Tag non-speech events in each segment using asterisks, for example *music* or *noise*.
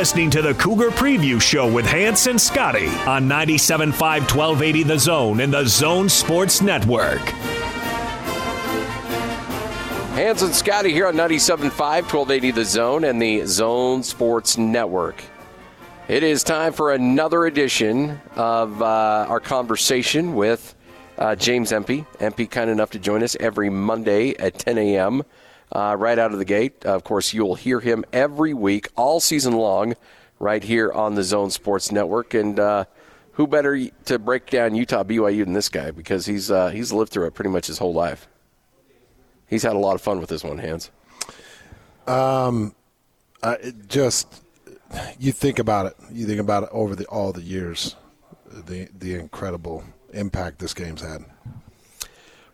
Listening to the Cougar Preview Show with Hans and Scotty on 97.5 1280 The Zone and the Zone Sports Network. Hans and Scotty here on 97.5 1280 The Zone and the Zone Sports Network. It is time for another edition of uh, our conversation with uh, James Empey. Empey, kind enough to join us every Monday at 10 a.m uh, right out of the gate. Uh, of course, you'll hear him every week, all season long, right here on the Zone Sports Network. And uh, who better to break down Utah BYU than this guy? Because he's uh, he's lived through it pretty much his whole life. He's had a lot of fun with this one, Hans. Um, just you think about it. You think about it over the all the years, the the incredible impact this game's had.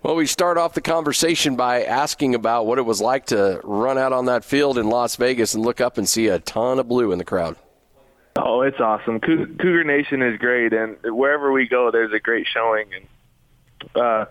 Well, we start off the conversation by asking about what it was like to run out on that field in Las Vegas and look up and see a ton of blue in the crowd. Oh, it's awesome. Cougar Nation is great, and wherever we go, there's a great showing. And uh,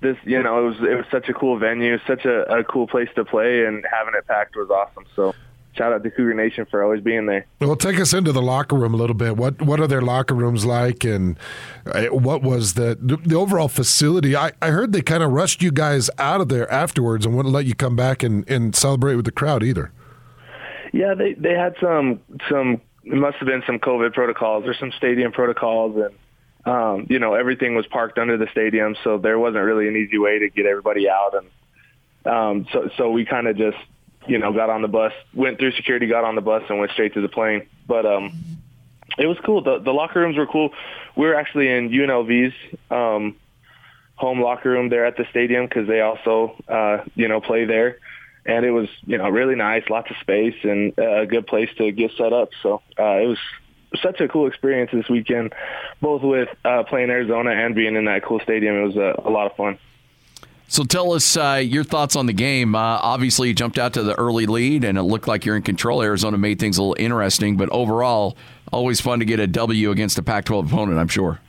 this, you know, it was it was such a cool venue, such a, a cool place to play, and having it packed was awesome. So shout out to Cougar Nation for always being there. Well, take us into the locker room a little bit. What what are their locker rooms like, and uh, what was the the overall facility? I, I heard they kind of rushed you guys out of there afterwards and wouldn't let you come back and, and celebrate with the crowd either. Yeah, they they had some some it must have been some COVID protocols or some stadium protocols and. Um, you know, everything was parked under the stadium, so there wasn't really an easy way to get everybody out. And um, so, so we kind of just you know, got on the bus, went through security, got on the bus, and went straight to the plane. But um, it was cool. The the locker rooms were cool. We were actually in UNLV's um, home locker room there at the stadium because they also, uh, you know, play there. And it was, you know, really nice, lots of space, and a good place to get set up. So uh, it was such a cool experience this weekend, both with uh, playing Arizona and being in that cool stadium. It was a, a lot of fun. So tell us uh, your thoughts on the game. Uh, obviously, you jumped out to the early lead, and it looked like you're in control. Arizona made things a little interesting, but overall, always fun to get a W against a Pac-12 opponent. I'm sure.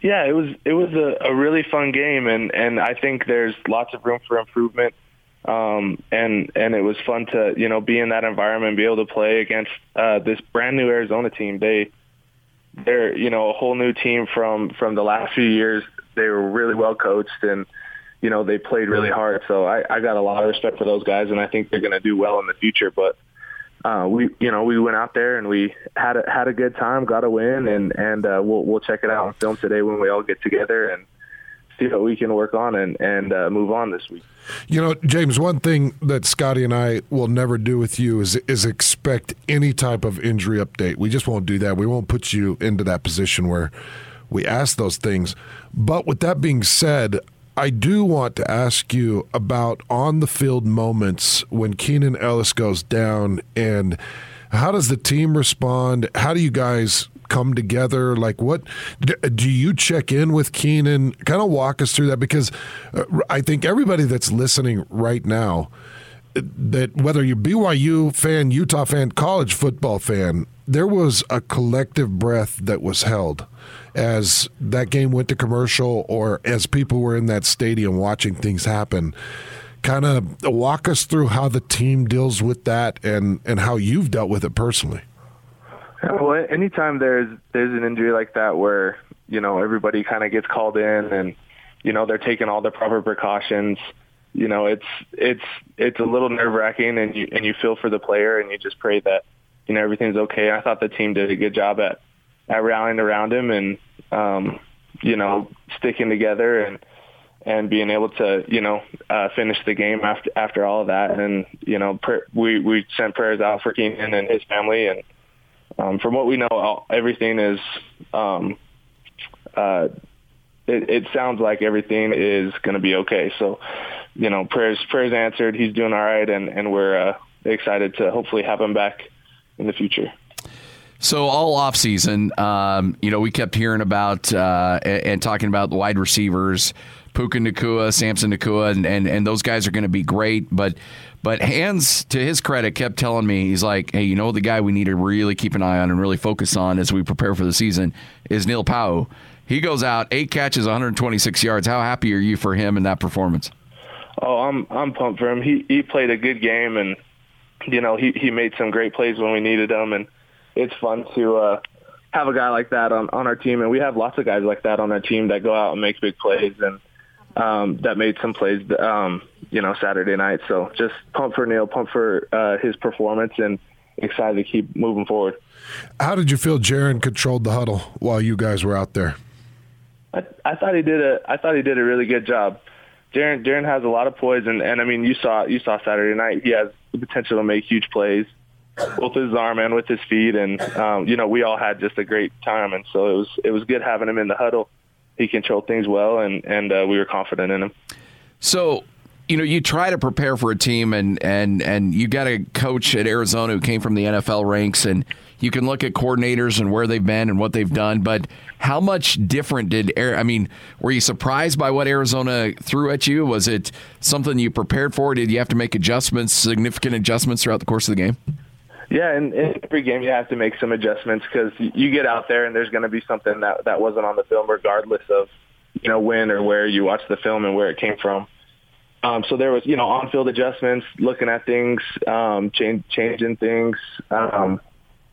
Yeah, it was it was a, a really fun game, and and I think there's lots of room for improvement. Um, and and it was fun to you know be in that environment, and be able to play against uh, this brand new Arizona team. They they're you know a whole new team from from the last few years. They were really well coached and you know, they played really hard. So I, I got a lot of respect for those guys, and I think they're going to do well in the future. But uh, we, you know, we went out there and we had a, had a good time, got a win, and and uh, we'll we'll check it out on film today when we all get together and see what we can work on and and uh, move on this week. You know, James, one thing that Scotty and I will never do with you is is expect any type of injury update. We just won't do that. We won't put you into that position where we ask those things. But with that being said, I do want to ask you about on the field moments when Keenan Ellis goes down and how does the team respond? How do you guys come together? Like, what do you check in with Keenan? Kind of walk us through that because uh, I think everybody that's listening right now, that whether you're BYU fan, Utah fan, college football fan, there was a collective breath that was held as that game went to commercial or as people were in that stadium watching things happen. Kind of walk us through how the team deals with that and, and how you've dealt with it personally. Well, anytime there's there's an injury like that where you know everybody kind of gets called in and you know they're taking all the proper precautions, you know it's it's it's a little nerve wracking and you and you feel for the player and you just pray that you know everything's okay. I thought the team did a good job at at rallying around him and um, you know sticking together and and being able to you know uh, finish the game after after all of that. And you know pr- we we sent prayers out for Keenan and his family. And um, from what we know all, everything is um, uh, it, it sounds like everything is going to be okay. So you know prayers prayers answered. He's doing all right and and we're uh, excited to hopefully have him back in the future. So all offseason, um, you know, we kept hearing about uh, and, talking about wide receivers, Puka Nacua, Samson Nacua, and, and, and those guys are going to be great. But but Hans, to his credit, kept telling me he's like, hey, you know, the guy we need to really keep an eye on and really focus on as we prepare for the season is Neil Pau'u. He goes out eight catches, 126 yards. How happy are you for him in that performance? Oh, I'm I'm pumped for him. He he played a good game and you know, he he made some great plays when we needed them, and it's fun to uh, have a guy like that on on our team. And we have lots of guys like that on our team that go out and make big plays and um, that made some plays, um, you know, Saturday night. So just pump for Neil, pump for uh, his performance, and excited to keep moving forward. How did you feel Jaren controlled the huddle while you guys were out there? I, I thought he did a I thought he did a really good job. Jaren Jaren has a lot of poise, and, and I mean you saw you saw Saturday night. He has the potential to make huge plays, with his arm and with his feet. And um, you know we all had just a great time, and so it was it was good having him in the huddle. He controlled things well, and and uh, we were confident in him. So you know, you try to prepare for a team, and and and you got a coach at Arizona who came from the NFL ranks, and you can look at coordinators and where they've been and what they've done. But how much different did I mean? Were you surprised by what Arizona threw at you? Was it something you prepared for? Did you have to make adjustments, significant adjustments throughout the course of the game? Yeah, and in every game you have to make some adjustments because you get out there and there's going to be something that that wasn't on the film, regardless of you know when or where you watch the film and where it came from. Um, so there was, you know, on-field adjustments, looking at things, um, change, changing things, um,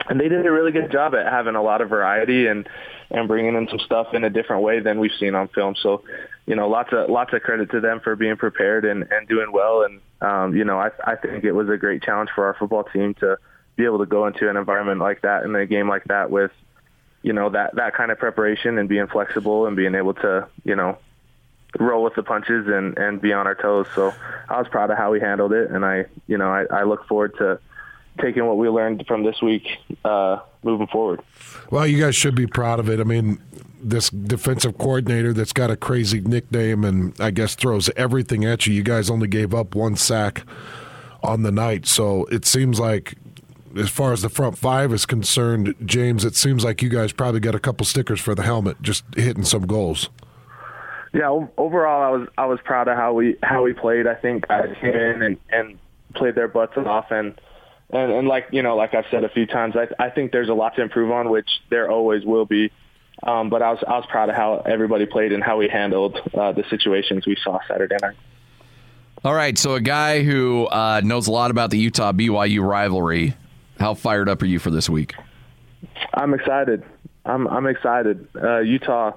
and they did a really good job at having a lot of variety and and bringing in some stuff in a different way than we've seen on film. So, you know, lots of lots of credit to them for being prepared and and doing well. And um, you know, I I think it was a great challenge for our football team to be able to go into an environment like that in a game like that with you know that that kind of preparation and being flexible and being able to you know roll with the punches and and be on our toes. So I was proud of how we handled it, and I you know I, I look forward to taking what we learned from this week uh, moving forward. Well, you guys should be proud of it. I mean, this defensive coordinator that's got a crazy nickname and I guess throws everything at you. You guys only gave up one sack on the night, so it seems like. As far as the front five is concerned, James, it seems like you guys probably got a couple stickers for the helmet, just hitting some goals. Yeah, overall, I was I was proud of how we how we played. I think guys came in and, and played their butts off, and, and and like you know, like I've said a few times, I I think there's a lot to improve on, which there always will be. Um, but I was I was proud of how everybody played and how we handled uh, the situations we saw Saturday night. All right, so a guy who uh, knows a lot about the Utah BYU rivalry. How fired up are you for this week? I'm excited. I'm I'm excited. Uh, Utah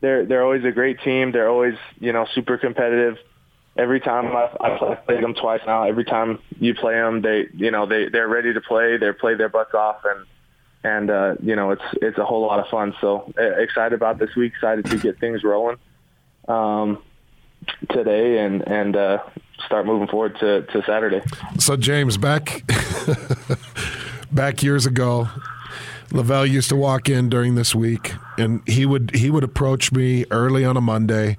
they're they're always a great team. They're always you know super competitive. Every time I've, I've played them twice now, every time you play them, they you know they they're ready to play. They play their butts off, and and uh, you know it's it's a whole lot of fun. So excited about this week. Excited to get things rolling um, today, and and uh, start moving forward to to Saturday. So James, back *laughs* back years ago, LaVell used to walk in during this week, and he would he would approach me early on a Monday,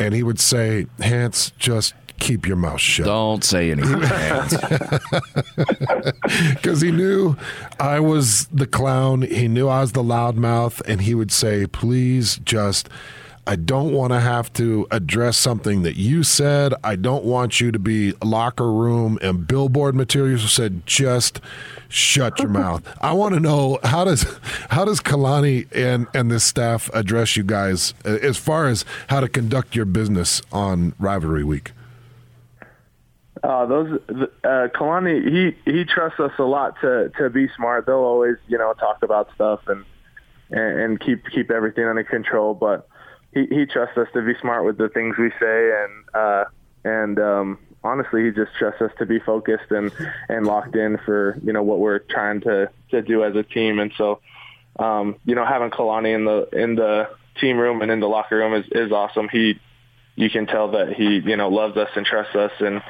and he would say, "Hans, just keep your mouth shut. Don't say anything, *laughs* Because he knew I was the clown. He knew I was the loudmouth, and he would say, "Please, just." I don't want to have to address something that you said. I don't want you to be locker room and billboard materials. Said just shut your *laughs* mouth. I want to know how does how does Kalani and and this staff address you guys as far as how to conduct your business on rivalry week. Uh, those uh, Kalani, he he trusts us a lot to to be smart. They'll always you know talk about stuff and and, and keep keep everything under control, but he he trusts us to be smart with the things we say and uh and um honestly he just trusts us to be focused and and locked in for you know what we're trying to to do as a team. And so um you know having Kalani in the in the team room and in the locker room is is awesome. He you can tell that he you know loves us and trusts us and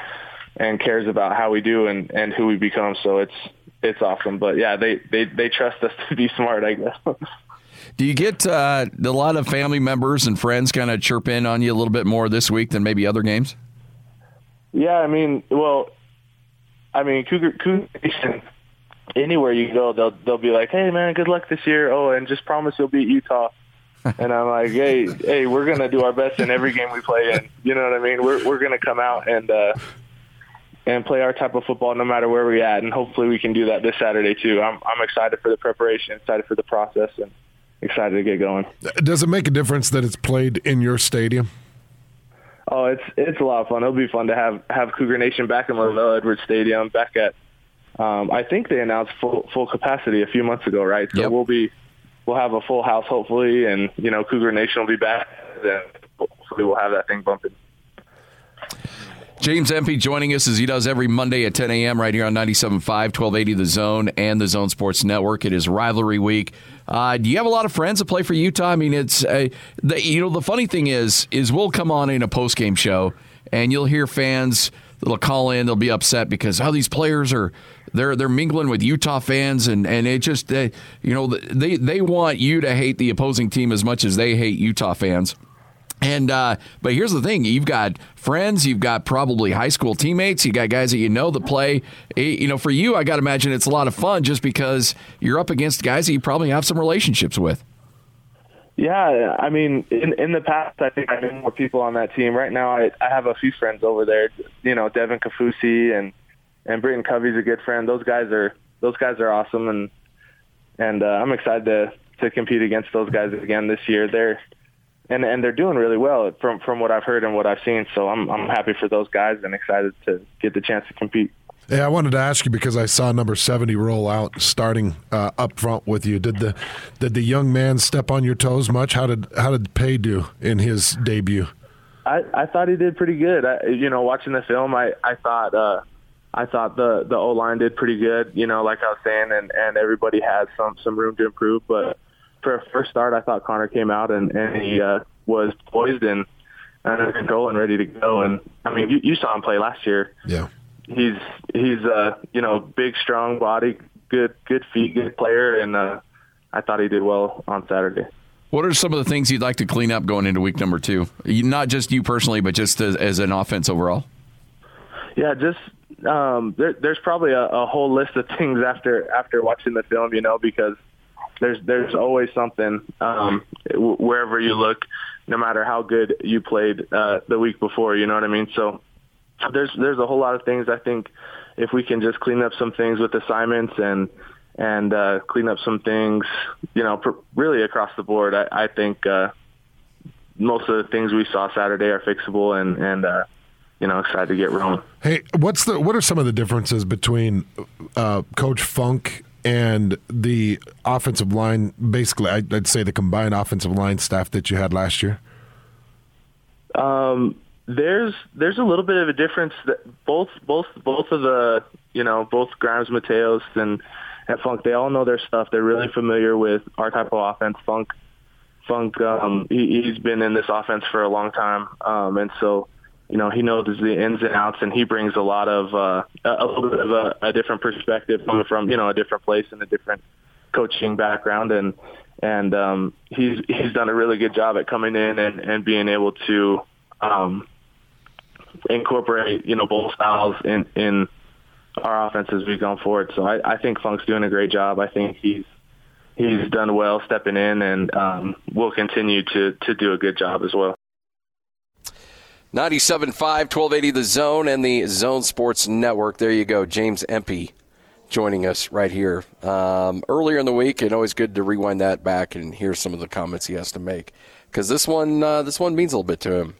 and cares about how we do and and who we become. So it's it's awesome. But yeah they they they trust us to be smart i guess *laughs* Do you get uh, a lot of family members and friends kind of chirp in on you a little bit more this week than maybe other games? Yeah, I mean, well, I mean, Cougar, Cougar Nation, anywhere you go, they'll they'll be like, "Hey, man, good luck this year. Oh, and just promise you'll beat Utah." and I'm like, "Hey, hey, we're gonna do our best in every game we play in. You know what I mean? We're we're gonna come out and uh, and play our type of football no matter where we're at, and hopefully we can do that this Saturday too. I'm I'm excited for the preparation, excited for the process, and excited to get going. Does it make a difference that it's played in your stadium? Oh, it's it's a lot of fun. It'll be fun to have have Cougar Nation back in LaVell Edwards Stadium, back at um, I think they announced full full capacity a few months ago, right? So Yep. we'll be we'll have a full house hopefully, and you know Cougar Nation will be back. Then hopefully we'll have that thing bumping. James Empey joining us as he does every Monday at 10 a.m. right here on 97.5, 1280 The Zone and the Zone Sports Network. It is rivalry week. Uh, do you have a lot of friends that play for Utah? I mean, it's uh, the, you know the funny thing is is we'll come on in a post game show and you'll hear fans that'll call in. They'll be upset because how oh, these players are they're they're mingling with Utah fans and and it just they, you know they they want you to hate the opposing team as much as they hate Utah fans. And uh, but here's the thing: you've got friends, you've got probably high school teammates, you got guys that you know that play. Eh, You know, for you, I got to imagine it's a lot of fun just because you're up against guys that you probably have some relationships with. Yeah, I mean, in in the past, I think I knew more people on that team. Right now, I I have a few friends over there. You know, Devin Kaufusi and and Britton Covey's a good friend. Those guys are those guys are awesome, and and uh, I'm excited to to compete against those guys again this year. They're and and they're doing really well from from what I've heard and what I've seen. So I'm I'm happy for those guys and excited to get the chance to compete. Yeah, I wanted to ask you because I saw number seventy roll out starting uh, up front with you. Did the did the young man step on your toes much? How did how did Pay do in his debut? I, I thought he did pretty good. I, you know, watching the film, I I thought uh, I thought the the O line did pretty good. You know, like I was saying, and and everybody has some some room to improve. But for a first start, I thought Connor came out and and he uh, was poised and under control and ready to go. And I mean, you, you saw him play last year. Yeah. He's he's uh you know big, strong body, good good feet, good player, and uh, I thought he did well on Saturday. What are some of the things you'd like to clean up going into week number two? Not just you personally, but just as, as an offense overall. Yeah, just um, there, there's probably a, a whole list of *laughs* things after after watching the film, you know, because there's there's always something um, wherever you look, no matter how good you played uh, the week before. You know what I mean? So there's there's a whole lot of things. I think if we can just clean up some things with assignments and and uh, clean up some things, you know, pr- really across the board, I, I think uh, most of the things we saw Saturday are fixable and and uh, you know excited to get rolling. Hey, what's the what are some of the differences between uh, Coach Funk and the offensive line? Basically, I'd, say the combined offensive line staff that you had last year. Um, there's there's a little bit of a difference that both both both of the you know both Grimes, Mateos, and and Funk they all know their stuff. They're really familiar with our type of offense. Funk Funk um, he, he's been in this offense for a long time, um, and so you know he knows the ins and outs, and he brings a lot of uh, a little bit of a, a different perspective coming from you know a different place and a different coaching background, and and um, he's he's done a really good job at coming in and, and being able to um, incorporate you know both styles in in our offense as we've gone forward. So I, I think Funk's doing a great job. I think he's he's done well stepping in, and um, will continue to to do a good job as well. 97.5, 1280 The Zone and the Zone Sports Network. There you go. James Empey joining us right here. Um, earlier in the week, and always good to rewind that back and hear some of the comments he has to make. Because this one, uh, this one means a little bit to him.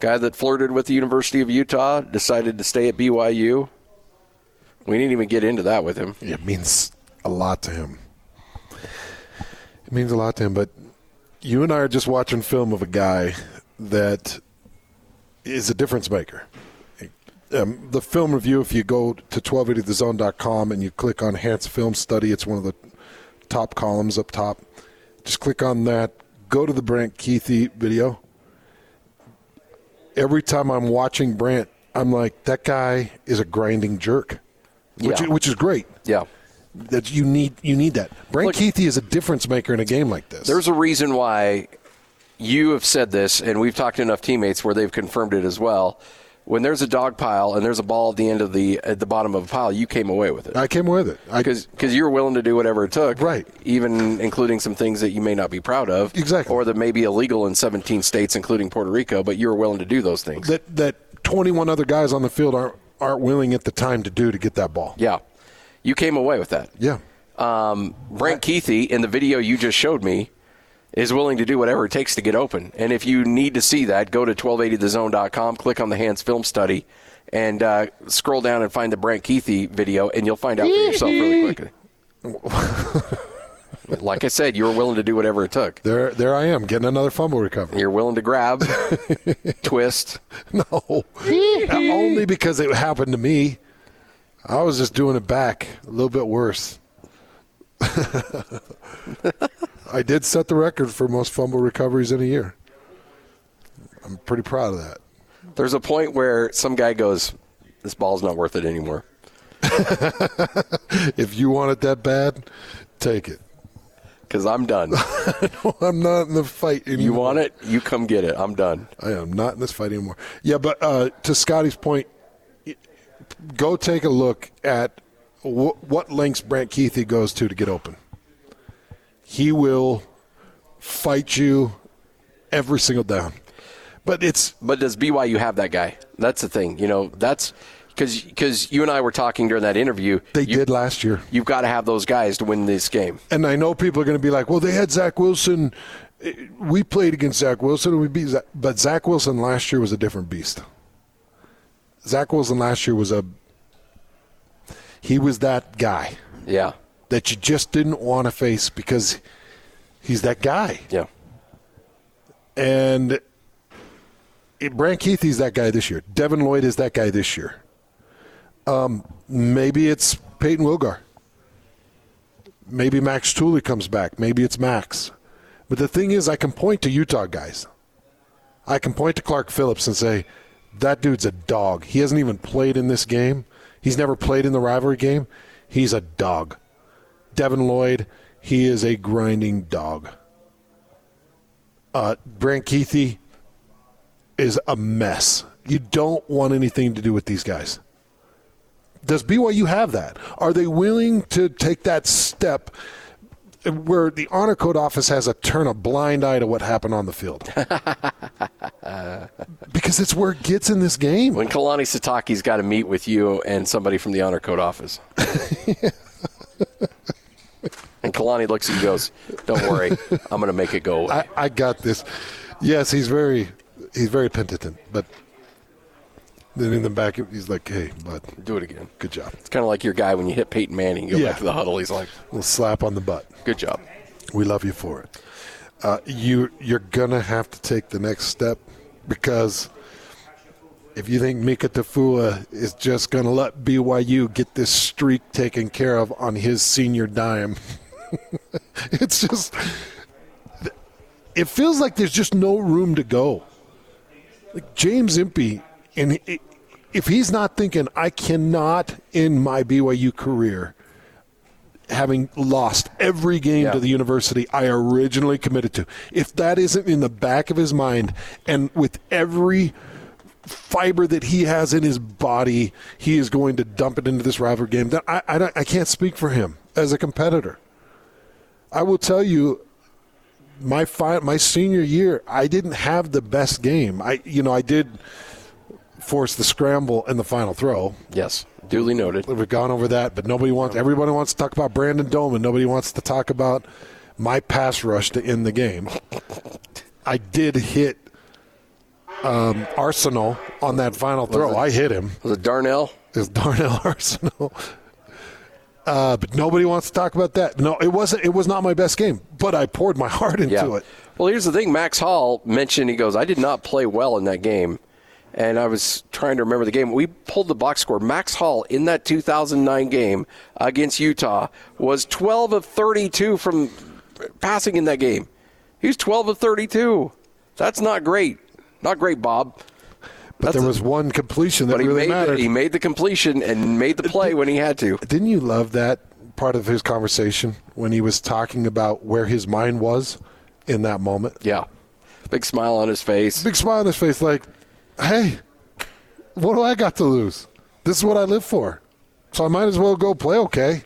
Guy that flirted with the University of Utah, decided to stay at BYU. We didn't even get into that with him. It means a lot to him. It means a lot to him. But you and I are just watching film of a guy that is a difference maker. Um, the film review, if you go to 1280thezone.com and you click on Hans Film Study, it's one of the top columns up top. Just click on that. Go to the Brant Kuithe video. Every time I'm watching Brant, I'm like, that guy is a grinding jerk, which, Yeah. which is great Yeah. that you need you need that. Brent Look- Kuithe is a difference maker in a game like this. There's a reason why you have said this, and we've talked to enough teammates where they've confirmed it as well. When there's a dog pile and there's a ball at the end of the at the bottom of a pile, you came away with it I came with it. Because because you were willing to do whatever it took, Right. Even including some things that you may not be proud of, Exactly. or that may be illegal in 17 states, including Puerto Rico, but you were willing to do those things. that that 21 other guys on the field aren't aren't willing at the time to do to get that ball. yeah, you came away with that. Yeah. um, Brent Kuithe in the video you just showed me is willing to do whatever it takes to get open. And if you need to see that, go to 1280thezone.com, click on the Hans Film Study, and uh, scroll down and find the Brant Kuithe video, and you'll find out for yourself really quickly. like I said, you were willing to do whatever it took. There, there I am getting another fumble recovery. You're willing to grab, *laughs* twist. No, only because it happened to me. I was just doing it back a little bit worse. *laughs* I did set the record for most fumble recoveries in a year. I'm pretty proud of that. There's a point where some guy goes, "This ball's not worth it anymore." *laughs* If you want it that bad, take it. Because I'm done. *laughs* I'm not in the fight anymore. You want it? You come get it. I'm done. I am not in this fight anymore. Yeah, but uh, to Scotty's point, go take a look at wh- what lengths Brant Kuithe goes to to get open. He will fight you every single down. But it's But does BYU have that guy? That's the thing. You know, that's because because you and I were talking during that interview. they you, did last year. You've got to have those guys to win this game. And I know people are going to be like, "Well, they had Zach Wilson. We played against Zach Wilson, and we beat Zach." But Zach Wilson last year was a different beast. Zach Wilson last year was a he was that guy Yeah. That you just didn't want to face because he's that guy. Yeah. And it, Brant Kuithe's that guy this year. Devin Lloyd is that guy this year. Um, maybe it's Payton Wilgar. Maybe Max Tooley comes back. Maybe it's Max. But the thing is, I can point to Utah guys. I can point to Clark Phillips and say, that dude's a dog. He hasn't even played in this game. He's never played in the rivalry game. He's a dog. Devin Lloyd, he is a grinding dog. Uh, Brant Kuithe is a mess. You don't want anything to do with these guys. Does BYU have that? Are they willing to take that step where the honor code office has a turn a blind eye to what happened on the field? *laughs* because it's where it gets in this game. When Kalani Sitake's got to meet with you and somebody from the honor code office. *laughs* Kalani looks and goes, "Don't worry, I'm going to make it go away." I, I got this. Yes, he's very he's very penitent, but then in the back he's like, "Hey, bud, Do it again. good job." It's kind of like your guy when you hit Peyton Manning. You go Yeah. back to the huddle. He's like, little slap on the butt. "Good job." We love you for it. Uh, you you're gonna have to take the next step because if you think Mika Tafua is just gonna let BYU get this streak taken care of on his senior dime, *laughs* *laughs* it's just it feels like there's just no room to go. Like James Empey, and if he's not thinking, I cannot in my BYU career having lost every game Yeah. to the university I originally committed to. If that isn't in the back of his mind, and with every fiber that he has in his body, he is going to dump it into this rivalry game. Then I, I, I can't speak for him as a competitor. I will tell you, my fi- my senior year, I didn't have the best game. I you know I did force the scramble in the final throw. Yes, duly noted. We've gone over that, but nobody wants. Everybody wants to talk about Brandon Doman. Nobody wants to talk about my pass rush to end the game. I did hit um, Arceneaux on that final throw. I hit him. Was it Darnell? It was Darnell *laughs* Arceneaux. Uh, but nobody wants to talk about that. No, it wasn't. It was not my best game, but I poured my *laughs* heart into Yeah. it. Well, here's the thing. Max Hall mentioned he goes, I did not play well in that game. And I was trying to remember the game. We pulled the box score. Max Hall in that 2009 game against Utah was 12 of 32 from passing in that game. He was 12 of 32. That's not great. Not great, Bob. But That's there a- was one completion that really made the, mattered. he made the completion and made the play when he had to. Didn't you love that part of his conversation when he was talking about where his mind was in that moment? Yeah. Big smile on his face. Big smile on his face, like, hey, what do I got to lose? This is what I live for. So I might as well go play okay.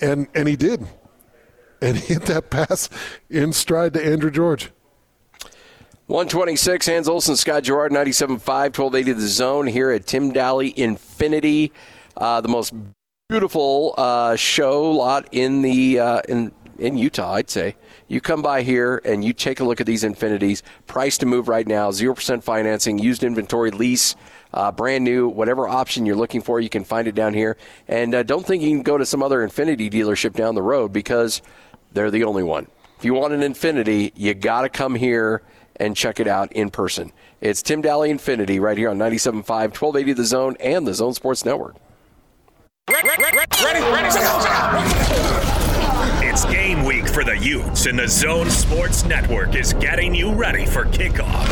And and he did. And he hit that *laughs* pass in stride to Andrew George. 126, Hans Olsen, Scott Garrard, 97.5, 1280 The Zone here at Tim Dahle Infiniti. Uh, the most beautiful uh, show lot in the uh, in in Utah, I'd say. You come by here and you take a look at these Infinitis. Price to move right now, 0% financing, used inventory lease Uh, brand new, whatever option you're looking for, you can find it down here. And uh, don't think you can go to some other Infiniti dealership down the road because they're the only one. If you want an Infiniti, you got to come here and check it out in person. It's Tim Dahle Infiniti right here on 97.5, 1280 The Zone and the Zone Sports Network. Ready, ready, ready, it's game week for the Utes, and the Zone Sports Network is getting you ready for kickoff.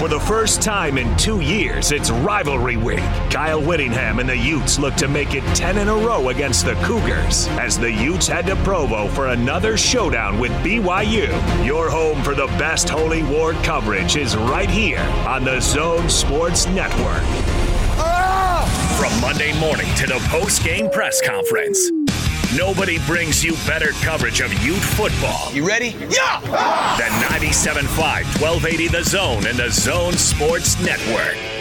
For the first time in two years, it's rivalry week. Kyle Whittingham and the Utes look to make it 10 in a row against the Cougars as the Utes head to Provo for another showdown with BYU. Your home for the best Holy War coverage is right here on the Zone Sports Network. From Monday morning to the post game press conference. Nobody brings you better coverage of Ute football. You ready? Yeah! Than 97.5, 1280 The Zone and the Zone Sports Network.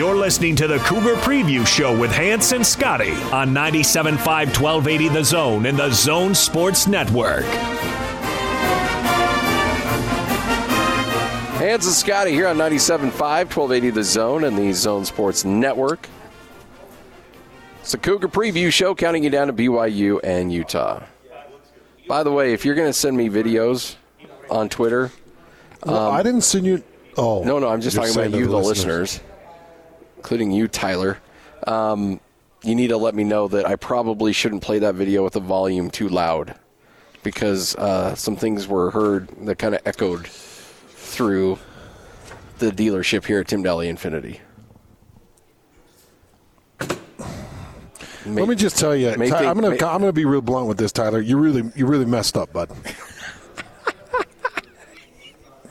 You're listening to the Cougar Preview Show with Hans and Scotty on 97.5 1280 The Zone and the Zone Sports Network. Hans and Scotty here on 97.5 1280 The Zone and the Zone Sports Network. It's the Cougar Preview Show counting you down to BYU and Utah. By the way, if you're going to send me videos on Twitter. Well, um, I didn't send you. Oh. No, no, I'm just talking about you, the listeners. listeners including you, Tyler. Um, you need to let me know that I probably shouldn't play that video with the volume too loud because uh, some things were heard that kind of echoed through the dealership here at Tim Dahle Infiniti. Let me just tell you, Ty, I'm going to I'm going to be real blunt with this, Tyler. You really you really messed up, bud. *laughs*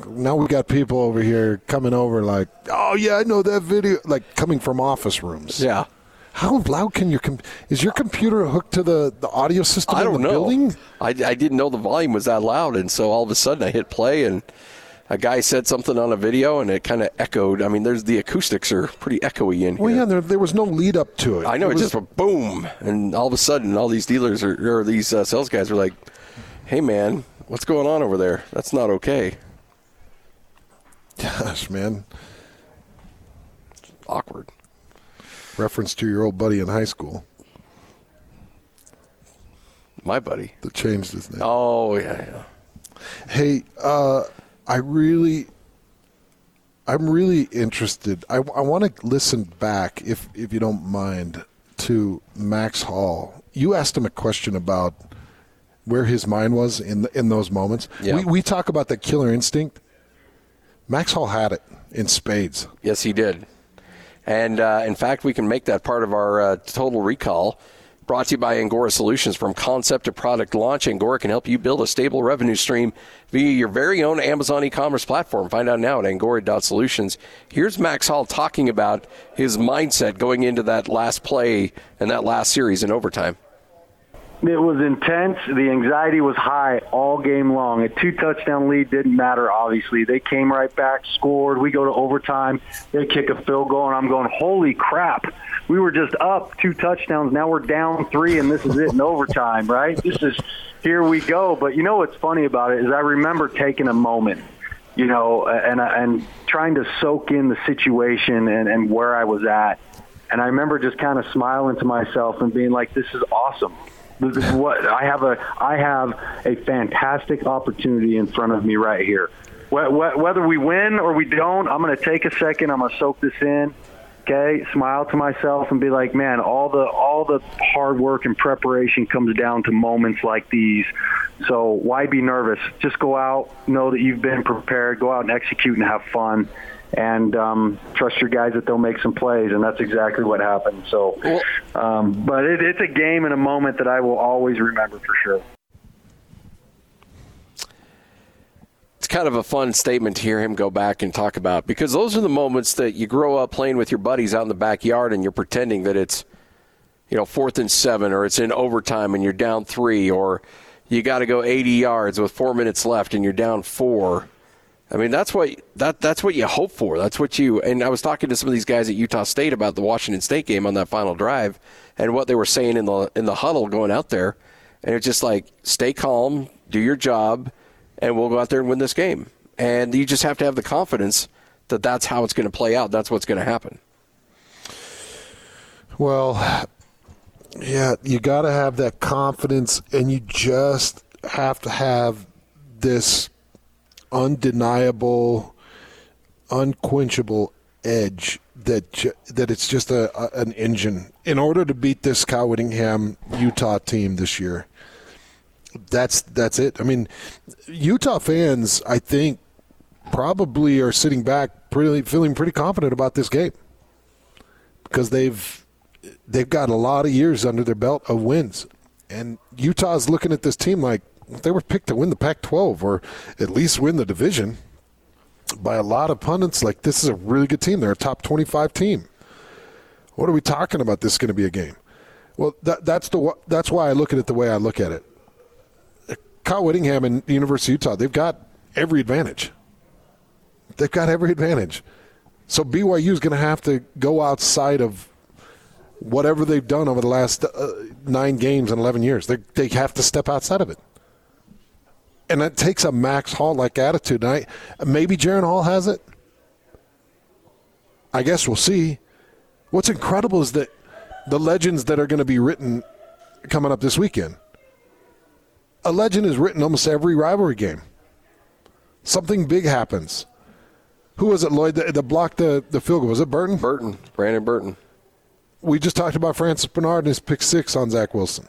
now we got people over here coming over like, oh yeah, I know that video, like coming from office rooms. Yeah. How loud can your com- is your computer hooked to the, the audio system I don't in the know. building? I, I didn't know the volume was that loud, and so all of a sudden I hit play and a guy said something on a video and it kind of echoed. I mean, there's the acoustics are pretty echoey in here. Well, yeah, there, there was no lead up to it. I know, it, it just a boom, and all of a sudden, all these dealers are, or these uh, sales guys are like, "Hey, man, what's going on over there? That's not okay." Gosh, man. awkward. Reference to your old buddy in high school. My buddy. That changed his name. Oh, yeah, yeah. Hey, uh, I really, I'm really interested. I, I want to listen back, if if you don't mind, to Max Hall. You asked him a question about where his mind was in the, in those moments. Yeah. We we talk about the killer instinct. Max Hall had it in spades. Yes, he did. And uh, in fact, we can make that part of our uh, total recall. Brought to you by Angora Solutions. From concept to product launch, Angora can help you build a stable revenue stream via your very own Amazon e commerce platform. Find out now at angora.solutions. Here's Max Hall talking about his mindset going into that last play and that last series in overtime. It was intense. The anxiety was high all game long. A two touchdown lead didn't matter, obviously. They came right back, scored. We go to overtime. They kick a field goal, and I'm going, holy crap. We were just up two touchdowns. Now we're down three, and this is it in *laughs* overtime, right? This is here we go. But you know what's funny about it is I remember taking a moment, you know, and, and trying to soak in the situation and, and where I was at. And I remember just kind of smiling to myself and being like, this is awesome what I have a I have a fantastic opportunity in front of me right here. Whether we win or we don't, I'm going to take a second. I'm going to soak this in. Okay, smile to myself and be like, man, all the all the hard work and preparation comes down to moments like these. So why be nervous? Just go out, know that you've been prepared. Go out and execute and have fun and um, trust your guys that they'll make some plays, and that's exactly what happened. So, um, but it, it's a game and a moment that I will always remember for sure. It's kind of a fun statement to hear him go back and talk about because those are the moments that you grow up playing with your buddies out in the backyard and you're pretending that it's, you know, fourth and seven or it's in overtime and you're down three or you got to go 80 yards with four minutes left and you're down four I mean, that's what that that's what you hope for. That's what you. And I was talking to some of these guys at Utah State about the Washington State game on that final drive, and what they were saying in the in the huddle going out there, and it's just like stay calm, do your job, and we'll go out there and win this game. And you just have to have the confidence that that's how it's going to play out. That's what's going to happen. Well, yeah, you got to have that confidence, and you just have to have this undeniable, unquenchable edge that that it's just a, a, an engine in order to beat this Kyle Whittingham Utah team this year. That's that's it. I mean, Utah fans, I think, probably are sitting back, pretty feeling pretty confident about this game because they've they've got a lot of years under their belt of wins, and Utah's looking at this team like they were picked to win the Pac-12 or at least win the division by a lot of pundits. Like this is a really good team. They're a top 25 team. What are we talking about? This is going to be a game. Well, that, that's the that's why I look at it the way I look at it. Kyle Whittingham and the University of Utah, they've got every advantage. They've got every advantage. So BYU is going to have to go outside of whatever they've done over the last uh, nine games in 11 years. They, they have to step outside of it and it takes a Max Hall like attitude. And I, maybe Jaren Hall has it. I guess we'll see. What's incredible is that the legends that are going to be written coming up this weekend. A legend is written almost every rivalry game. Something big happens. Who was it, Lloyd, that, that blocked the, the field goal? Was it Burton? Burton, Brandon Burton. We just talked about Francis Bernard and his pick six on Zach Wilson.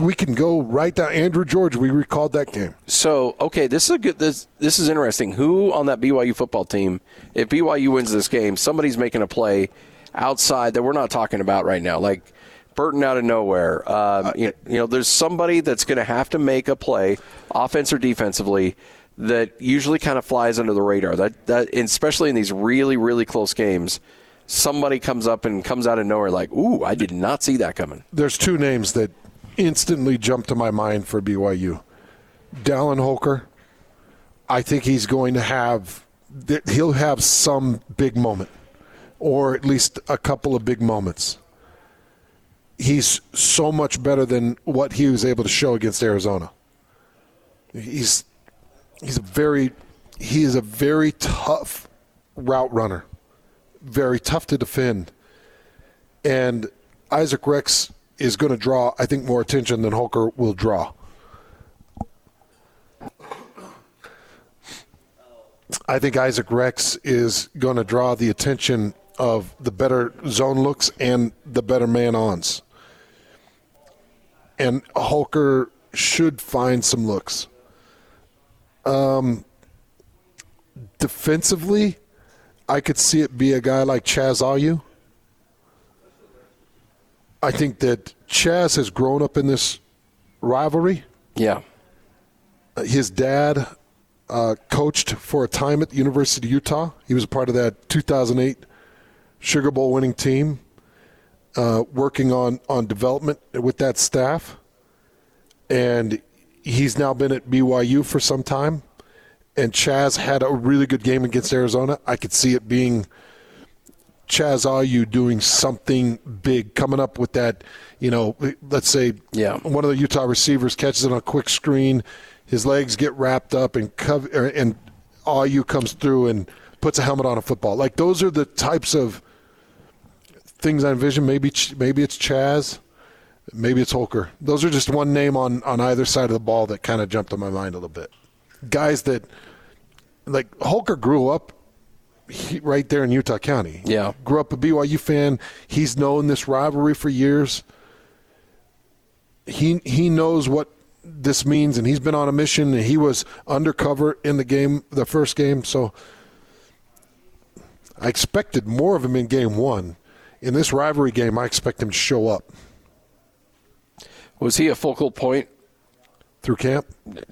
We can go right down. Andrew George, we recalled that game. So okay, this is a good. This this is interesting. Who on that BYU football team, if BYU wins this game, somebody's making a play outside that we're not talking about right now, like Burton out of nowhere. Um, you, know, you know, there's somebody that's going to have to make a play, offense or defensively, that usually kind of flies under the radar. That that especially in these really really close games somebody comes up and comes out of nowhere like, "Ooh, I did not see that coming." There's two names that instantly jumped to my mind for BYU. Dallin Holker, I think he's going to have he'll have some big moment or at least a couple of big moments. He's so much better than what he was able to show against Arizona. He's he's a very he is a very tough route runner. Very tough to defend. And Isaac Rex is going to draw, I think, more attention than Holker will draw. I think Isaac Rex is going to draw the attention of the better zone looks and the better man ons. And Holker should find some looks. Um, defensively, I could see it be a guy like Chaz Ayu I think that Chaz has grown up in this rivalry. Yeah. His dad uh, coached for a time at the University of Utah. He was a part of that 2008 Sugar Bowl winning team, uh, working on, on development with that staff. And he's now been at BYU for some time. And Chaz had a really good game against Arizona. I could see it being – Chaz are you doing something big, coming up with that, you know, let's say yeah. one of the Utah receivers catches it on a quick screen, his legs get wrapped up and cover, er, and Ayu comes through and puts a helmet on a football. Like those are the types of things I envision. Maybe maybe it's Chaz, maybe it's Holker. Those are just one name on on either side of the ball that kind of jumped to my mind a little bit. Guys that like Holker grew up he, right there in Utah County. Yeah. Grew up a BYU fan. He's known this rivalry for years. He he knows what this means, and he's been on a mission. And he was undercover in the game, the first game. So I expected more of him in game one. In this rivalry game, I expect him to show up. Was he a focal point through camp?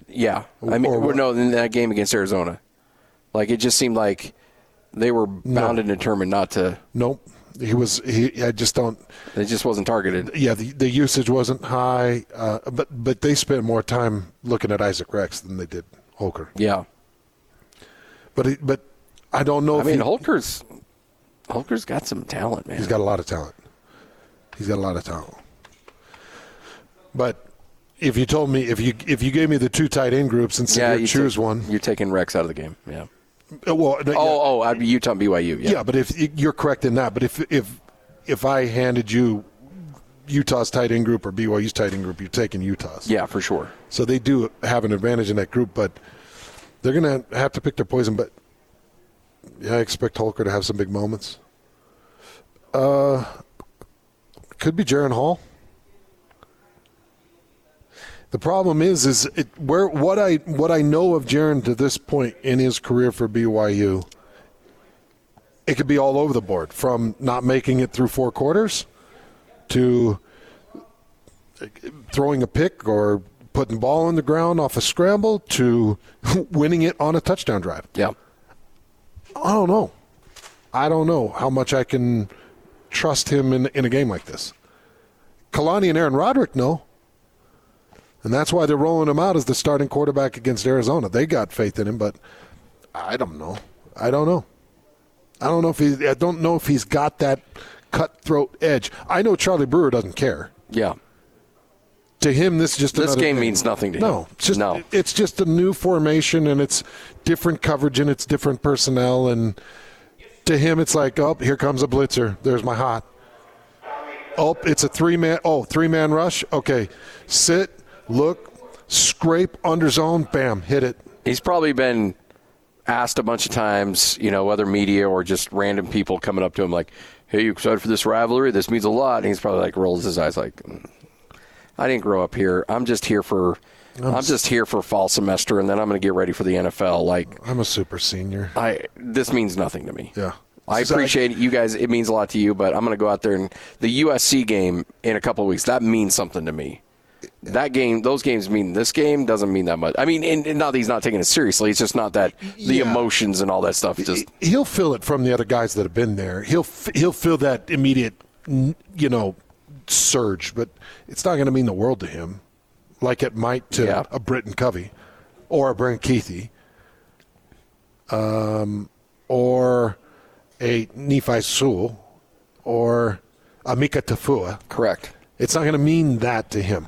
Yeah, I mean, or no, in that game against Arizona, like it just seemed like they were bound no. and determined not to. Nope. He was. He. I just don't. It just wasn't targeted. Yeah, the, the usage wasn't high, uh, but but they spent more time looking at Isaac Rex than they did Holker. Yeah. But he, but I don't know. I if mean, he, Holker's Holker's got some talent, man. He's got a lot of talent. He's got a lot of talent. But if you told me if you if you gave me the two tight end groups and said yeah, you choose take- one, You're taking Rex out of the game. Yeah. Uh, well, Oh, oh, I'd be Utah, BYU. yeah. Yeah. but if you're correct in that, but if if if I handed you Utah's tight end group or BYU's tight end group, you're taking Utah's. yeah, for sure. So they do have an advantage in that group, but they're going to have to pick their poison. But yeah, I expect Holker to have some big moments. Uh, could be Jaren Hall. The problem is, is it, where what I what I know of Jaren to this point in his career for BYU. It could be all over the board, from not making it through four quarters to throwing a pick or putting the ball on the ground off a scramble to *laughs* winning it on a touchdown drive. Yeah. I don't know. I don't know how much I can trust him in in a game like this. Kalani and Aaron Roderick know. And that's why they're rolling him out as the starting quarterback against Arizona. They got faith in him, but I don't know. I don't know. I don't know if he I don't know if he's got that cutthroat edge. I know Charlie Brewer doesn't care. Yeah. To him this is just This game thing. means nothing to no, him. It's just No. it's just a new formation and it's different coverage and it's different personnel and to him it's like, oh, here comes a blitzer. There's my hot. Oh, it's a three man. Oh, three man rush. Okay, sit, look, scrape under zone. Bam, hit it. He's probably been asked a bunch of times, you know, other media or just random people coming up to him like, "Hey, you excited for this rivalry? This means a lot." And he's probably like rolls his eyes like, "Mm, "I didn't grow up here. I'm just here for." I'm just here for fall semester, and then I'm going to get ready for the NFL. Like, I'm a super senior. I this means nothing to me. Yeah. I appreciate it. You guys, it means a lot to you, but I'm going to go out there and the USC game in a couple of weeks. That means something to me. That game, those games mean this game doesn't mean that much. I mean, and, and not that he's not taking it seriously. It's just not that the Yeah. emotions and all that stuff. Just he'll feel it from the other guys that have been there. He'll he'll feel that immediate, you know, surge, but it's not going to mean the world to him, like it might to Yeah. a Britton Covey, or a Brant Kuithe, um, or a Nephi Sewell, or a Mika Tafua. correct. It's not going to mean that to him.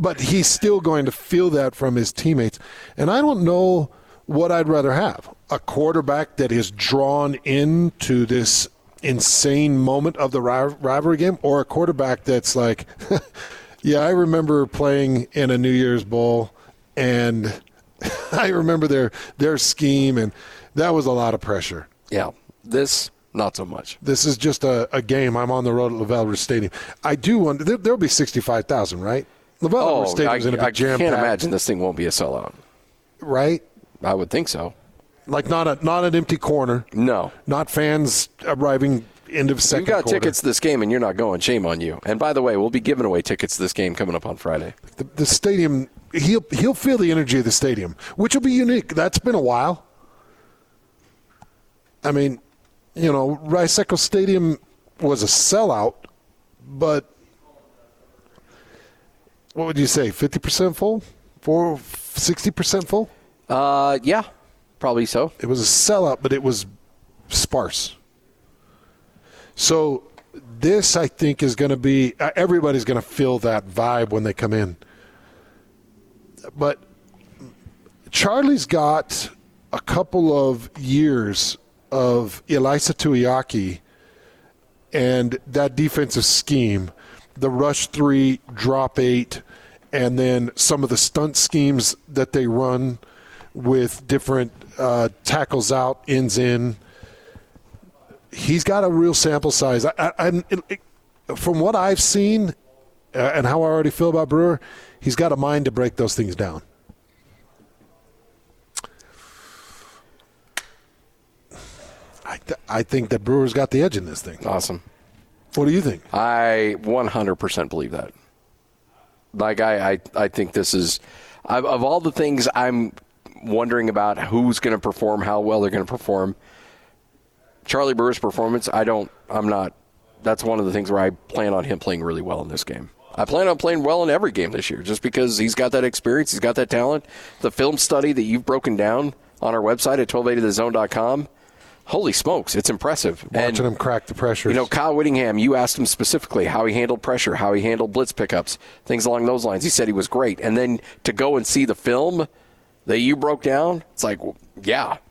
But he's still going to feel that from his teammates. And I don't know what I'd rather have a quarterback that is drawn into this insane moment of the rivalry game, or a quarterback that's like, *laughs* yeah, I remember playing in a New Year's Bowl, and *laughs* I remember their, their scheme, and that was a lot of pressure. Yeah. This, not so much. This is just a, a game. I'm on the road at LaVell Stadium. I do wonder. There, there'll be sixty-five thousand, right? LaVell Oh, Ridge I, Stadium's going to I jam can't packed, imagine this thing won't be a sellout. right? I would think so. Like not a not an empty corner. No. Not fans arriving end of You got quarter. tickets to this game and you're not going. Shame on you. And by the way, we'll be giving away tickets to this game coming up on Friday. The, the stadium. He'll he'll feel the energy of the stadium, which will be unique. That's been a while. I mean, you know, Rice-Eccles Stadium was a sellout, but what would you say? Fifty percent full, for sixty percent full. Uh, yeah, probably so. It was a sellout, but it was sparse. So this, I think, is going to be uh, everybody's going to feel that vibe when they come in. But Charlie's got a couple of years of Ilaisa Tuiaki and that defensive scheme, the rush three, drop eight, and then some of the stunt schemes that they run with different uh, tackles out, ends in. He's got a real sample size. I, I, I'm- it, it- from what I've seen uh, and how I already feel about Brewer, he's got a mind to break those things down. I, th- I think that Brewer's got the edge in this thing. Awesome. What do you think? I 100% believe that. Like I, I, I think this is of all the things I'm wondering about who's going to perform, how well they're going to perform. Charlie Brewer's performance, I don't. I'm not. That's one of the things where I plan on him playing really well in this game. I plan on playing well in every game this year, just because he's got that experience, he's got that talent. The film study that you've broken down on our website at 1280thezone.com. Holy smokes, it's impressive. Watching him crack the pressure. You know, Kyle Whittingham, you asked him specifically how he handled pressure, how he handled blitz pickups, things along those lines. He said he was great. And then to go and see the film that you broke down, it's like, yeah. *laughs*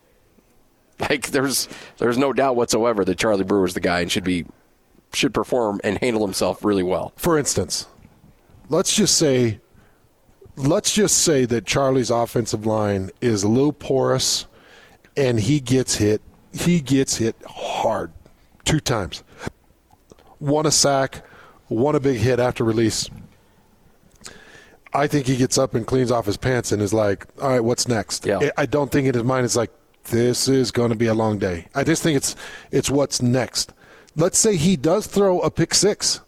Like there's there's no doubt whatsoever that Charlie Brewer's the guy and should be should perform and handle himself really well. For instance, let's just say let's just say that Charlie's offensive line is a little porous and he gets hit. He gets hit hard two times. One a sack, one a big hit after release. I think he gets up and cleans off his pants and is like, "All right, what's next?" Yeah. I don't think in his mind it's like, "This is going to be a long day." I just think it's it's what's next. Let's say he does throw a pick six.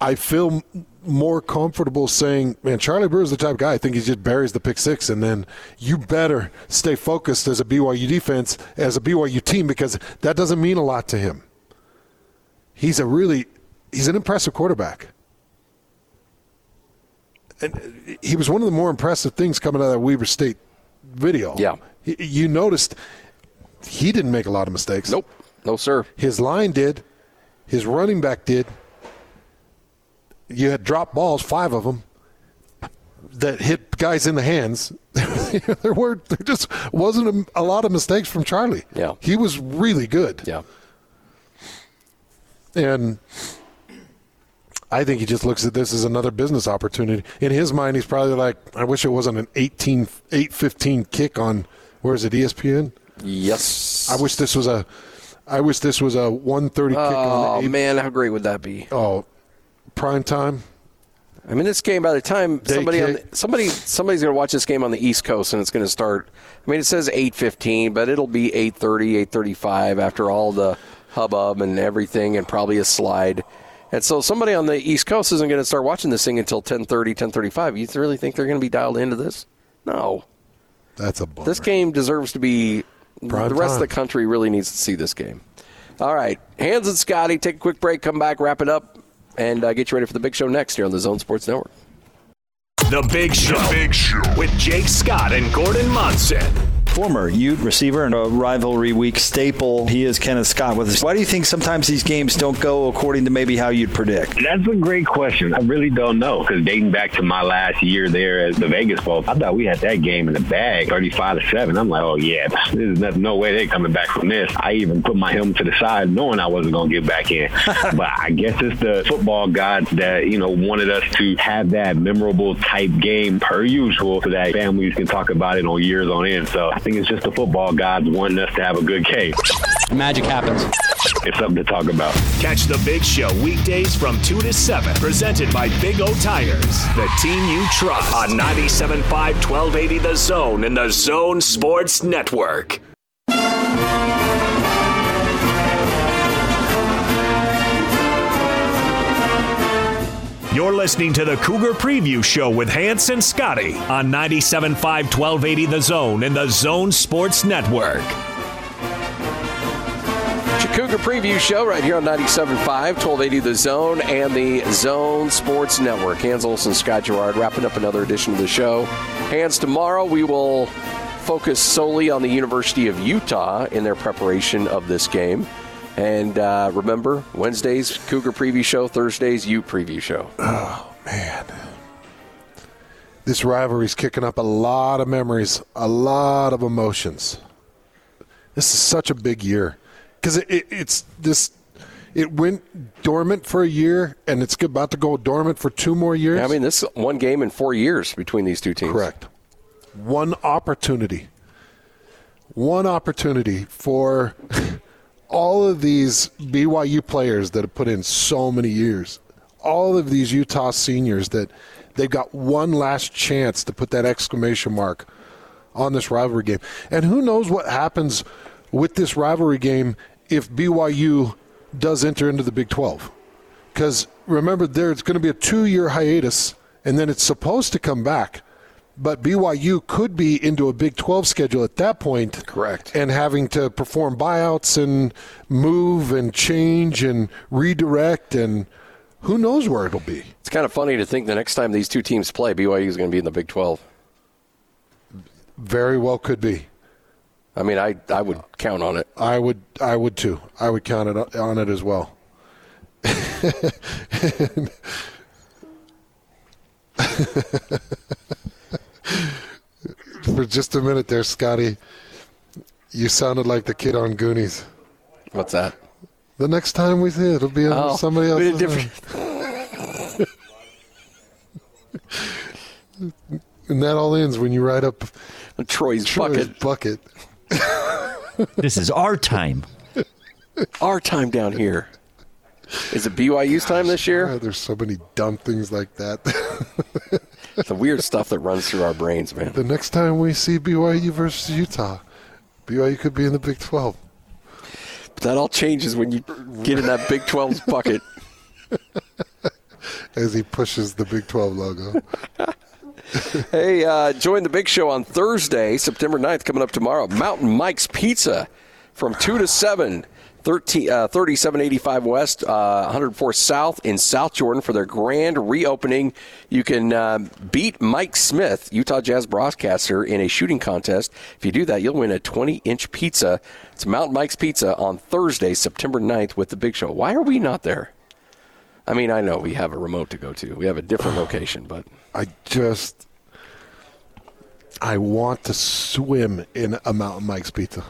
I feel more comfortable saying, man, Charlie Brewer's the type of guy. I think he just buries the pick six, and then you better stay focused as a BYU defense, as a BYU team, because that doesn't mean a lot to him. He's a really, he's an impressive quarterback. And he was one of the more impressive things coming out of that Weber State video. Yeah. You noticed he didn't make a lot of mistakes. Nope. No, sir. His line did. His running back did. You had drop balls, five of them, that hit guys in the hands. *laughs* there were there just wasn't a, a lot of mistakes from Charlie. Yeah. he was really good. Yeah. And I think he just looks at this as another business opportunity. In his mind, he's probably like, I wish it wasn't an 18, 815 kick on, where is it, ESPN? Yes. I wish this was a, I wish this was a 130 kick Oh on the man, how great would that be? Oh, prime time. I mean, this game by the time Day somebody on the, somebody somebody's going to watch this game on the East Coast and it's going to start. I mean, it says eight fifteen, but it'll be 8.30, 8.35 after all the hubbub and everything, and probably a slide. And so somebody on the East Coast isn't going to start watching this thing until 10.30, 10.35. You really think they're going to be dialed into this? No. That's a bummer. This game deserves to be. Prime the rest of the country really needs to see this game. All right, Hans and Scotty, take a quick break, come back, wrap it up, and uh, get you ready for the big show next here on the Zone Sports Network. The Big Show. Big Show with Jake Scott and Gordon Monson. Former Ute receiver and a rivalry week staple. He is Kenneth Scott with us. Why do you think sometimes these games don't go according to maybe how you'd predict? That's a great question. I really don't know because dating back to my last year there at the Vegas Bowl, I thought we had that game in the bag, 35 to 7. I'm like, oh, yeah, *laughs* there's no- no way they're coming back from this. I even put my helmet to the side knowing I wasn't going to get back in. *laughs* but I guess it's the football gods that, you know, wanted us to have that memorable type game per usual so that families can talk about it on years on end. So I think it's just the football gods wanting us to have a good game. Magic happens. It's something to talk about. Catch the Big Show weekdays from 2 to 7. Presented by Big O Tires, the team you trust. On 97.5 1280 The Zone and the Zone Sports Network. You're listening to the Cougar Preview Show with Hans and Scotty on 97.5 1280 The Zone and the Zone Sports Network. Cougar Preview Show right here on 97.5, 1280 The Zone, and the Zone Sports Network. Hans Olsen, Scott Garrard, wrapping up another edition of the show. Hans, tomorrow we will focus solely on the University of Utah in their preparation of this game. And uh, remember, Wednesdays, Cougar Preview Show, Thursdays, Ute Preview Show. Oh, man. This rivalry's kicking up a lot of memories, a lot of emotions. This is such a big year because it, it, it's this. It went dormant for a year, and it's about to go dormant for two more years. I mean, this is one game in four years between these two teams. Correct. One opportunity. One opportunity for all of these BYU players that have put in so many years. All of these Utah seniors that they've got one last chance to put that exclamation mark on this rivalry game. And who knows what happens with this rivalry game if BYU does enter into the Big 12. Because remember, there's going to be a two year hiatus, and then it's supposed to come back. But BYU could be into a Big 12 schedule at that point. Correct. And having to perform buyouts and move and change and redirect, and who knows where it'll be. It's kind of funny to think the next time these two teams play, BYU is going to be in the Big 12. Very well could be. I mean, I, I would count on it. I would I would too. I would count it on it as well. *laughs* For just a minute there, Scotty, you sounded like the kid on Goonies. What's that? The next time we see it, it'll be under Oh, somebody we else's did. *laughs* And that all ends when you write up Troy's, Troy's bucket. bucket. *laughs* This is our time. Our time down here. Is it BYU's time this year? Ah, there's so many dumb things like that. *laughs* The weird stuff that runs through our brains, man. the next time we see BYU versus Utah, BYU could be in the Big 12. But that all changes when you get in that Big 12's bucket. *laughs* as he pushes the Big 12 logo. *laughs* Hey, uh, join the big show on Thursday, September 9th, coming up tomorrow. Mountain Mike's Pizza from 2 to 7. 13, uh, 3785 West, uh, 104 South in South Jordan for their grand reopening. You can uh, beat Mike Smith, Utah Jazz broadcaster, in a shooting contest. If you do that, you'll win a 20 inch pizza. It's Mountain Mike's Pizza on Thursday, September 9th with the big show. Why are we not there? I mean, I know we have a remote to go to, we have a different *sighs* location, but. I just, I want to swim in a Mountain Mike's pizza.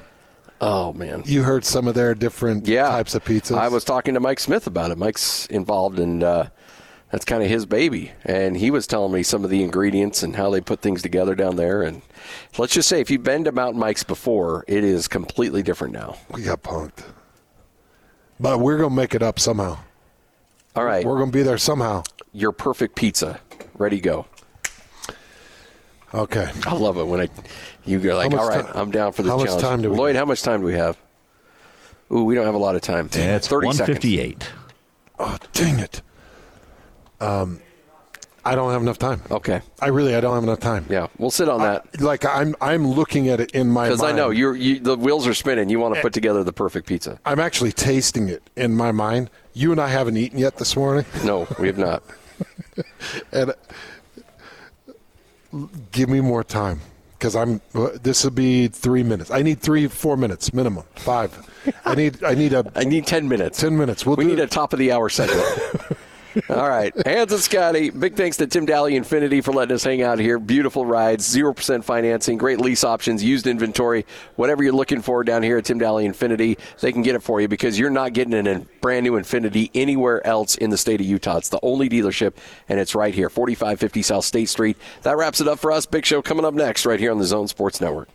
Oh man! You heard some of their different yeah. types of pizzas. I was talking to Mike Smith about it. Mike's involved in uh, that's kind of his baby, and he was telling me some of the ingredients and how they put things together down there. And let's just say, if you've been to Mountain Mike's before, it is completely different now. We got punked, but we're gonna make it up somehow. All right, We're gonna be there somehow. your perfect pizza, ready go. Okay. I love it when I you go like, all right, ti- I'm down for this how much challenge. time do we Lloyd, have? how much time do we have? Ooh, we don't have a lot of time. That's thirty seconds. 158. Oh, dang it. Um, I don't have enough time. Okay, I really, I don't have enough time. yeah, we'll sit on that. Like I'm, I'm looking at it in my Because I know you're, you, the wheels are spinning. You want to put together the perfect pizza. I'm actually tasting it in my mind. You and I haven't eaten yet this morning, No, we have not. *laughs* and uh, give me more time because I'm. This will be three minutes. I need three, four minutes minimum. Five. I need. I need a *laughs* I need 10 minutes. 10 minutes. We'll we need it. a top of the hour segment. *laughs* All right. Hans and Scotty. Big thanks to Tim Dahle Infiniti for letting us hang out here. Beautiful rides, 0% financing, great lease options, used inventory, whatever you're looking for down here at Tim Dahle Infiniti, they can get it for you because you're not getting a brand new Infiniti anywhere else in the state of Utah. It's the only dealership, and it's right here, 4550 South State Street. That wraps it up for us. Big show coming up next right here on the Zone Sports Network.